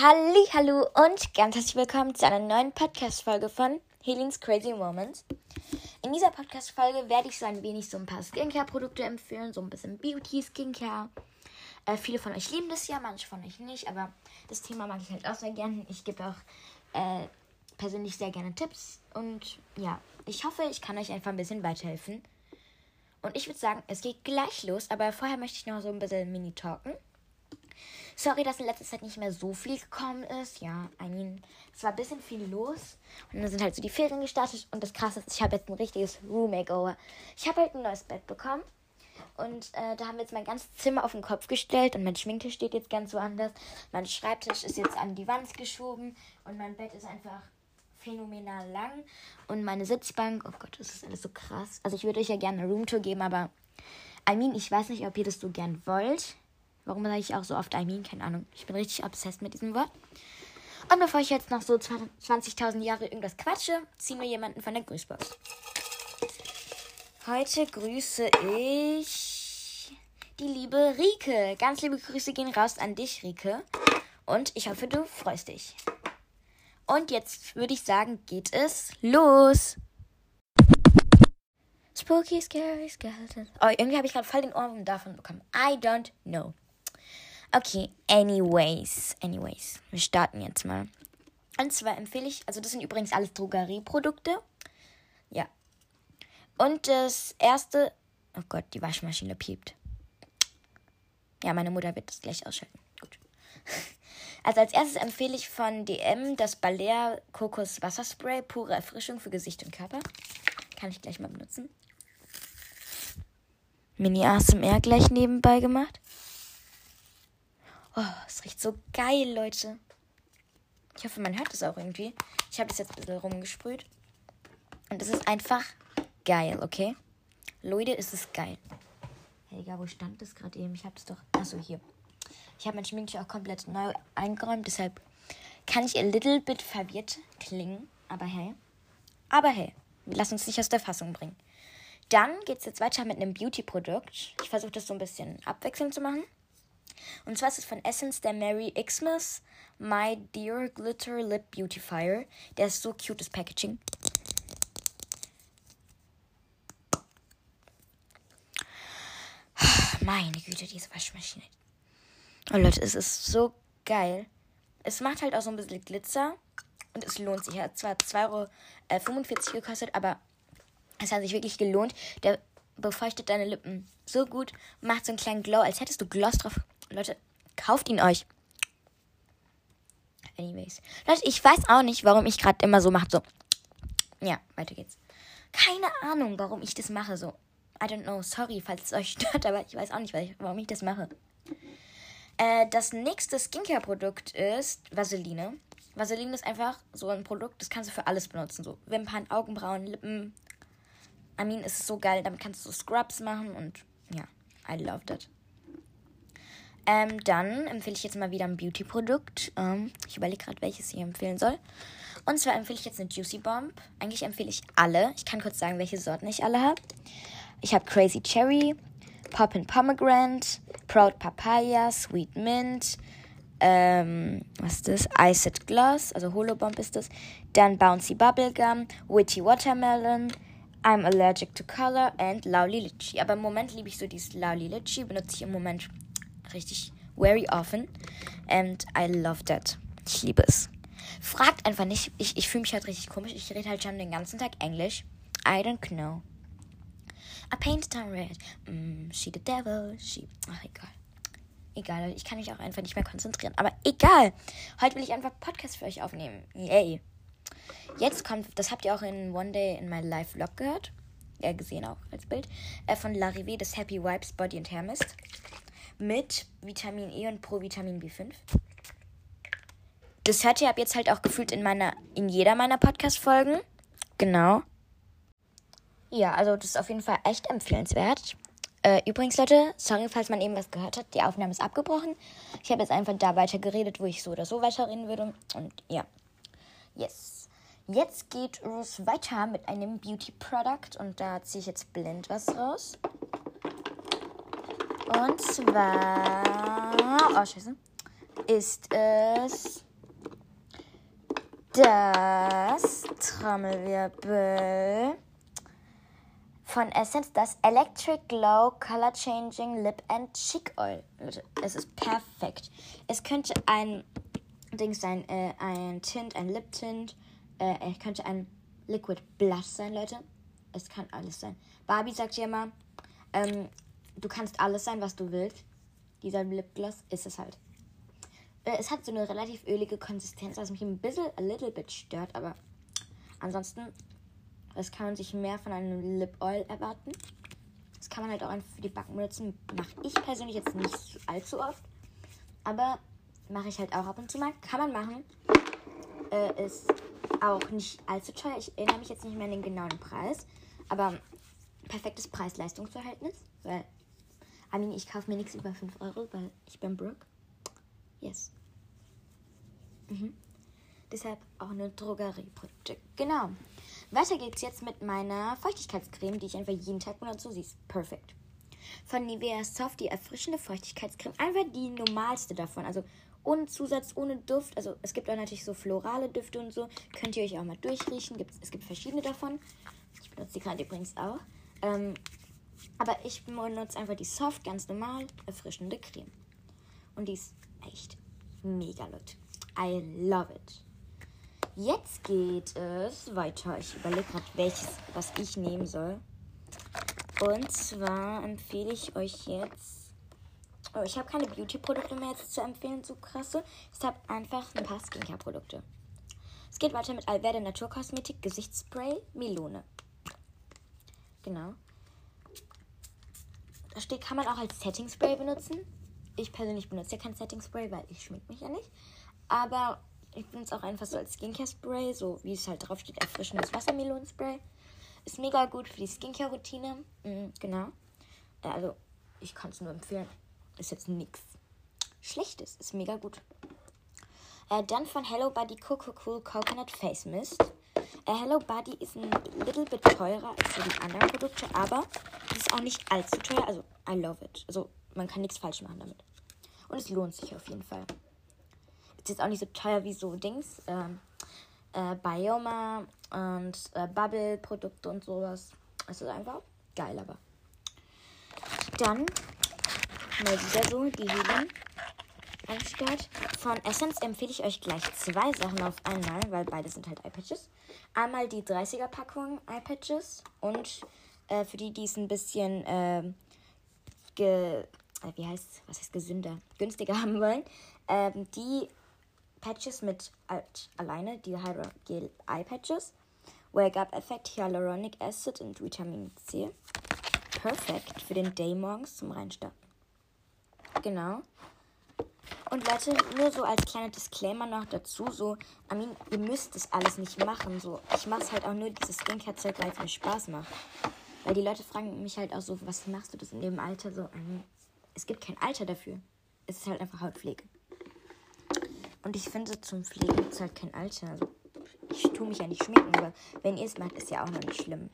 Halli, hallo und ganz herzlich willkommen zu einer neuen Podcast-Folge von Helens Crazy Moments. In dieser Podcast-Folge werde ich so ein wenig so ein paar Skincare-Produkte empfehlen, so ein bisschen Beauty-Skincare. Äh, viele von euch lieben das ja, manche von euch nicht, aber das Thema mag ich halt auch sehr gerne. Ich gebe auch äh, persönlich sehr gerne Tipps und ja, ich hoffe, ich kann euch einfach ein bisschen weiterhelfen. Und ich würde sagen, es geht gleich los, aber vorher möchte ich noch so ein bisschen mini-talken. Sorry, dass in letzter Zeit nicht mehr so viel gekommen ist. Ja, I mean, es war ein bisschen viel los. Und dann sind halt so die Ferien gestartet. Und das Krasse ist, ich habe jetzt ein richtiges Room Makeover. Ich habe halt ein neues Bett bekommen. Und äh, da haben wir jetzt mein ganzes Zimmer auf den Kopf gestellt. Und mein Schminktisch steht jetzt ganz woanders. Mein Schreibtisch ist jetzt an die Wand geschoben. Und mein Bett ist einfach phänomenal lang. Und meine Sitzbank, oh Gott, das ist alles so krass. Also ich würde euch ja gerne eine Roomtour geben, aber I mean, ich weiß nicht, ob ihr das so gern wollt. Warum sage ich auch so oft I mean? Keine Ahnung. Ich bin richtig obsessed mit diesem Wort. Und bevor ich jetzt noch so 20.000 Jahre irgendwas quatsche, ziehen wir jemanden von der Grüßbox. Heute grüße ich die liebe Rike. Ganz liebe Grüße gehen raus an dich, Rike. Und ich hoffe, du freust dich. Und jetzt würde ich sagen, geht es los. Spooky, scary skeleton. Oh, irgendwie habe ich gerade voll den Ohrwurm davon bekommen. I don't know. Okay, anyways, anyways. Wir starten jetzt mal. Und zwar empfehle ich, also das sind übrigens alles Drogerieprodukte. Ja. Und das erste, oh Gott, die Waschmaschine piept. Ja, meine Mutter wird das gleich ausschalten. Gut. Also als erstes empfehle ich von DM das Balea Kokos Wasserspray, pure Erfrischung für Gesicht und Körper. Kann ich gleich mal benutzen. Mini ASMR gleich nebenbei gemacht. Oh, es riecht so geil, Leute. Ich hoffe, man hört es auch irgendwie. Ich habe das jetzt ein bisschen rumgesprüht. Und es ist einfach geil, okay? Leute, es ist geil. Egal, wo stand das gerade eben? Ich habe es doch. Achso, hier. Ich habe mein Schminktisch auch komplett neu eingeräumt, deshalb kann ich ein little bit verwirrt klingen. Aber hey. Aber hey, lassen uns nicht aus der Fassung bringen. Dann geht es jetzt weiter mit einem Beauty-Produkt. Ich versuche das so ein bisschen abwechselnd zu machen. Und zwar ist es von Essence der Mary Xmas My Dear Glitter Lip Beautifier. Der ist so cute, das Packaging. Meine Güte, diese Waschmaschine. Oh Leute, es ist so geil. Es macht halt auch so ein bisschen Glitzer. Und es lohnt sich. Er hat zwar 2,45 Euro äh, gekostet, aber es hat sich wirklich gelohnt. Der befeuchtet deine Lippen so gut. Macht so einen kleinen Glow, als hättest du Gloss drauf Leute, kauft ihn euch. Anyways. Leute, ich weiß auch nicht, warum ich gerade immer so mache. So. Ja, weiter geht's. Keine Ahnung, warum ich das mache. So. I don't know. Sorry, falls es euch stört, aber ich weiß auch nicht, warum ich das mache. Äh, das nächste Skincare-Produkt ist Vaseline. Vaseline ist einfach so ein Produkt, das kannst du für alles benutzen. So Wimpern, Augenbrauen, Lippen. Es ist so geil. Damit kannst du Scrubs machen und ja, I love that. Ähm, dann empfehle ich jetzt mal wieder ein Beauty-Produkt. Ähm, ich überlege gerade, welches ich empfehlen soll. Und zwar empfehle ich jetzt eine Juicy Bomb. Eigentlich empfehle ich alle. Ich kann kurz sagen, welche Sorten ich alle habe. Ich habe Crazy Cherry, Poppin' Pomegranate, Proud Papaya, Sweet Mint, ähm, was ist das? Iced Gloss, also Holobomb ist das. Dann Bouncy Bubblegum, Witty Watermelon, I'm Allergic to Color and Lowly Litchi. Aber im Moment liebe ich so dieses Lowly Litchi, benutze ich im Moment richtig very often. And I love that. Ich liebe es. Fragt einfach nicht. Ich, ich fühle mich halt richtig komisch. Ich rede halt schon den ganzen Tag Englisch. I don't know. I painted on red. Mm, she the devil. She. Ach, egal. Egal, ich kann mich auch einfach nicht mehr konzentrieren. Aber egal. Heute will ich einfach Podcast für euch aufnehmen. Yay. Jetzt kommt, das habt ihr auch in One Day in My Life Vlog gehört. Ja, gesehen auch als Bild. Äh, von Larivee, das Happy Wipes Body and Hair Mist mit Vitamin E und Provitamin B5. Das hört ihr ab jetzt halt auch gefühlt in meiner, in jeder meiner Podcast-Folgen. Genau. Ja, also das ist auf jeden Fall echt empfehlenswert. Äh, übrigens, Leute, sorry, falls man eben was gehört hat, die Aufnahme ist abgebrochen. Ich habe jetzt einfach da weiter geredet, wo ich so oder so weiterreden würde. Und ja. Yes. Jetzt geht es weiter mit einem Beauty Product und da ziehe ich jetzt blind was raus. Und zwar. Oh, Scheiße. Ist es das Trommelwirbel von Essence das Electric Glow Color Changing Lip and Cheek Oil. Leute, es ist perfekt. Es könnte ein Ding sein, äh, ein Tint, ein Lip Tint. Äh, es könnte ein Liquid Blush sein, Leute. Es kann alles sein. Barbie sagt ja immer, ähm, du kannst alles sein, was du willst. Dieser Lipgloss ist es halt. Äh, es hat so eine relativ ölige Konsistenz, was mich ein bisschen, a little bit stört, aber ansonsten das kann man sich mehr von einem Lip Oil erwarten. Das kann man halt auch einfach für die Backen benutzen. Mache ich persönlich jetzt nicht allzu oft. Aber mache ich halt auch ab und zu mal. Kann man machen. Äh, ist auch nicht allzu teuer. Ich erinnere mich jetzt nicht mehr an den genauen Preis. Aber perfektes Preis-Leistungs-Verhältnis. Weil, I mean, ich kaufe mir nichts über 5 Euro, weil ich bin broke. Yes. Mhm. Deshalb auch eine Drogerieprodukte. Genau. Weiter geht's jetzt mit meiner Feuchtigkeitscreme, die ich einfach jeden Tag benutze. Sie ist perfekt. Von Nivea Soft, die erfrischende Feuchtigkeitscreme. Einfach die normalste davon. Also ohne Zusatz, ohne Duft. Also es gibt auch natürlich so florale Düfte und so. Könnt ihr euch auch mal durchriechen. Gibt's, es gibt verschiedene davon. Ich benutze die gerade übrigens auch. Ähm, aber ich benutze einfach die Soft, ganz normal, erfrischende Creme. Und die ist echt mega, Leute. I love it. Jetzt geht es weiter. Ich überlege gerade, welches, was ich nehmen soll. Und zwar empfehle ich euch jetzt. Oh, ich habe keine Beauty-Produkte mehr jetzt zu empfehlen, so krasse. Ich habe einfach ein paar Skincare-Produkte. Es geht weiter mit Alverde Naturkosmetik Gesichtsspray Melone. Genau. Da steht, kann man auch als Setting Spray benutzen. Ich persönlich benutze ja kein Setting Spray, weil ich schmink mich ja nicht. Aber ich benutze auch einfach so als Skincare-Spray, so wie es halt drauf steht, erfrischendes Wassermelonspray. Ist mega gut für die Skincare-Routine. Mhm, genau. Äh, also, ich kann es nur empfehlen. Ist jetzt nichts Schlechtes. Ist mega gut. Äh, dann von Hello Buddy Coco Cool Coconut Face Mist. Äh, Hello Buddy ist ein little bit teurer als die anderen Produkte, aber ist auch nicht allzu teuer. Also, I love it. Also, man kann nichts falsch machen damit. Und es lohnt sich auf jeden Fall ist jetzt auch nicht so teuer wie so Dings. Ähm, äh, Bioma und äh, Bubble-Produkte und sowas. Es ist einfach geil, aber. Dann mal wieder so die Helium am. Von Essence empfehle ich euch gleich zwei Sachen auf einmal, weil beide sind halt Eyepatches. Einmal die 30er Packung Eyepatches und äh, für die, die es ein bisschen ähm, ge, äh, wie heißt, was heißt gesünder, günstiger haben wollen, ähm, die Patches mit alt alleine, die Hydrogel Eye Patches. Wake-up-Effekt, Hyaluronic Acid und Vitamin C. Perfekt für den Day morgens zum Reinstarten. Genau. Und Leute, nur so als kleiner Disclaimer noch dazu, so, mean, ihr müsst das alles nicht machen, so. Ich mache halt auch nur dieses Skincare-Zeug, weil es mir Spaß macht. Weil die Leute fragen mich halt auch so, was machst du das in dem Alter so? Mean, es gibt kein Alter dafür. Es ist halt einfach Hautpflege. Und ich finde, zum Pflegen gibt es halt kein Alter. Also, ich tue mich ja nicht schminken, aber wenn ihr es macht, ist ja auch noch nicht schlimm.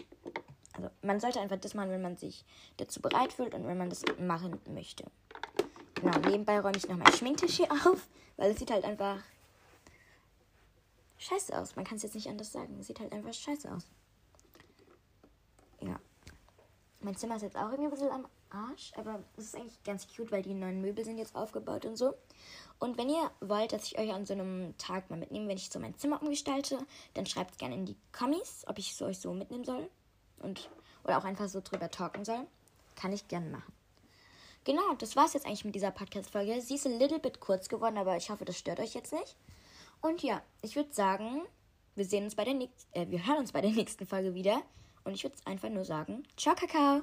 Also, man sollte einfach das machen, wenn man sich dazu bereit fühlt und wenn man das machen möchte. Genau, nebenbei räume ich noch mein Schminktisch hier auf, weil es sieht halt einfach scheiße aus. Man kann es jetzt nicht anders sagen. Es sieht halt einfach scheiße aus. Ja. Mein Zimmer ist jetzt auch irgendwie ein bisschen am Arsch, aber es ist eigentlich ganz cute, weil die neuen Möbel sind jetzt aufgebaut und so. Und wenn ihr wollt, dass ich euch an so einem Tag mal mitnehme, wenn ich so mein Zimmer umgestalte, dann schreibt gerne in die Kommis, ob ich es euch so mitnehmen soll. Und, oder auch einfach so drüber talken soll. Kann ich gerne machen. Genau, das war es jetzt eigentlich mit dieser Podcast-Folge. Sie ist ein little bit kurz geworden, aber ich hoffe, das stört euch jetzt nicht. Und ja, ich würde sagen, wir sehen uns bei der nächsten, äh, wir hören uns bei der nächsten Folge wieder. Und ich würde einfach nur sagen, ciao, Kakao!